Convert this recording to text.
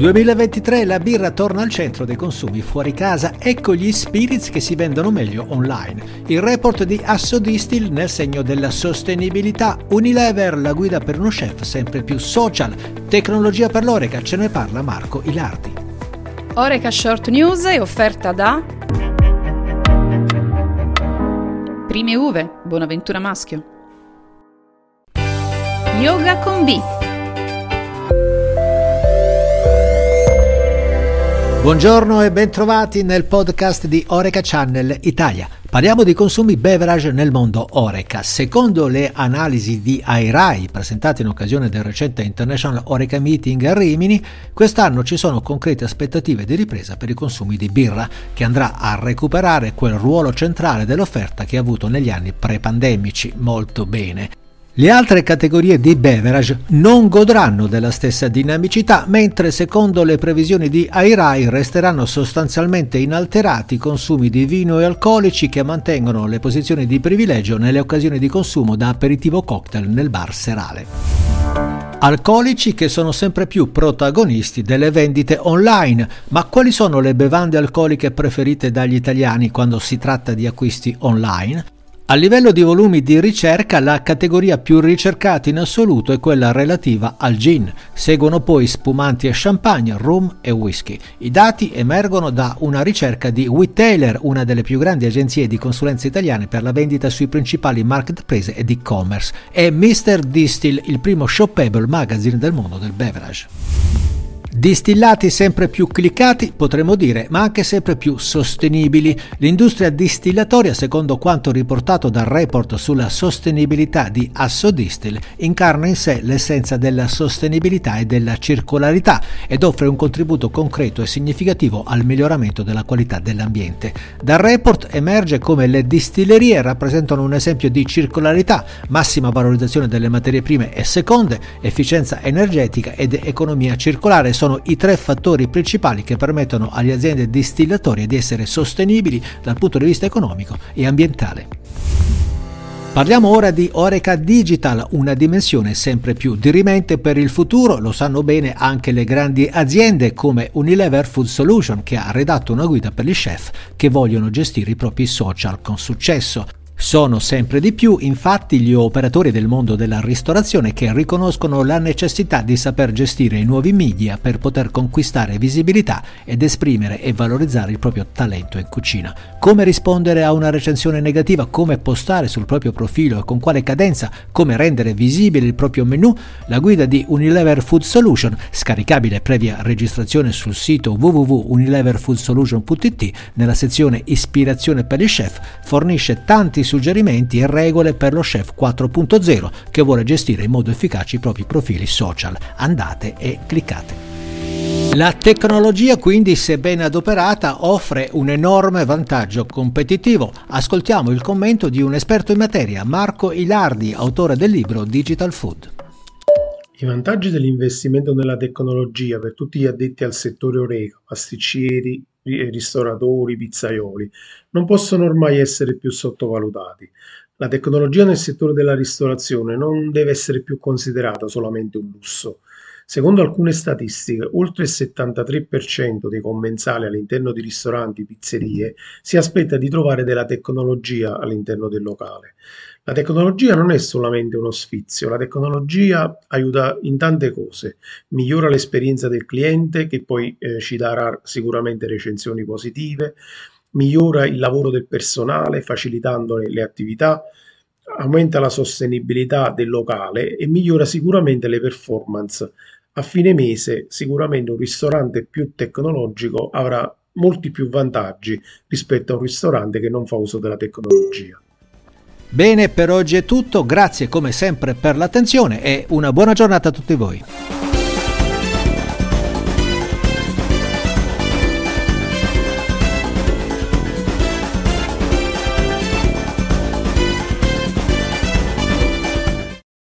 2023 la birra torna al centro dei consumi fuori casa, ecco gli spirits che si vendono meglio online. Il report di Assodistill nel segno della sostenibilità, Unilever la guida per uno chef sempre più social, tecnologia per l'Oreca, ce ne parla Marco Ilardi. Oreca Short News è offerta da Prime Uve, Bonaventura Maschio. Yoga con B Buongiorno e bentrovati nel podcast di Oreca Channel Italia. Parliamo di consumi beverage nel mondo Oreca. Secondo le analisi di AIRAI presentate in occasione del recente International Oreca Meeting a Rimini, quest'anno ci sono concrete aspettative di ripresa per i consumi di birra, che andrà a recuperare quel ruolo centrale dell'offerta che ha avuto negli anni pre-pandemici molto bene. Le altre categorie di beverage non godranno della stessa dinamicità, mentre secondo le previsioni di AIRAI resteranno sostanzialmente inalterati i consumi di vino e alcolici che mantengono le posizioni di privilegio nelle occasioni di consumo da aperitivo cocktail nel bar serale. Alcolici che sono sempre più protagonisti delle vendite online. Ma quali sono le bevande alcoliche preferite dagli italiani quando si tratta di acquisti online? A livello di volumi di ricerca, la categoria più ricercata in assoluto è quella relativa al gin. Seguono poi spumanti e champagne, rum e whisky. I dati emergono da una ricerca di Whittailer, una delle più grandi agenzie di consulenza italiane per la vendita sui principali marketplace ed e-commerce, e Mr. Distill, il primo shoppable magazine del mondo del beverage. Distillati sempre più cliccati, potremmo dire, ma anche sempre più sostenibili. L'industria distillatoria, secondo quanto riportato dal report sulla sostenibilità di Assodistill, incarna in sé l'essenza della sostenibilità e della circolarità ed offre un contributo concreto e significativo al miglioramento della qualità dell'ambiente. Dal report emerge come le distillerie rappresentano un esempio di circolarità, massima valorizzazione delle materie prime e seconde, efficienza energetica ed economia circolare sono i tre fattori principali che permettono alle aziende distillatorie di essere sostenibili dal punto di vista economico e ambientale. Parliamo ora di Oreca Digital, una dimensione sempre più dirimente per il futuro, lo sanno bene anche le grandi aziende come Unilever Food Solution che ha redatto una guida per gli chef che vogliono gestire i propri social con successo. Sono sempre di più infatti gli operatori del mondo della ristorazione che riconoscono la necessità di saper gestire i nuovi media per poter conquistare visibilità ed esprimere e valorizzare il proprio talento in cucina. Come rispondere a una recensione negativa, come postare sul proprio profilo e con quale cadenza, come rendere visibile il proprio menu, la guida di Unilever Food Solution, scaricabile previa registrazione sul sito www.unileverfoodsolution.it nella sezione Ispirazione per il chef, fornisce tanti suggerimenti e regole per lo chef 4.0 che vuole gestire in modo efficace i propri profili social. Andate e cliccate. La tecnologia quindi, se ben adoperata, offre un enorme vantaggio competitivo. Ascoltiamo il commento di un esperto in materia, Marco Ilardi, autore del libro Digital Food. I vantaggi dell'investimento nella tecnologia per tutti gli addetti al settore oreca, pasticceri, ristoratori, pizzaioli, non possono ormai essere più sottovalutati. La tecnologia nel settore della ristorazione non deve essere più considerata solamente un lusso. Secondo alcune statistiche, oltre il 73% dei commensali all'interno di ristoranti e pizzerie si aspetta di trovare della tecnologia all'interno del locale. La tecnologia non è solamente uno sfizio, la tecnologia aiuta in tante cose, migliora l'esperienza del cliente che poi eh, ci darà sicuramente recensioni positive, migliora il lavoro del personale facilitandone le attività, aumenta la sostenibilità del locale e migliora sicuramente le performance. A fine mese sicuramente un ristorante più tecnologico avrà molti più vantaggi rispetto a un ristorante che non fa uso della tecnologia. Bene, per oggi è tutto, grazie come sempre per l'attenzione e una buona giornata a tutti voi.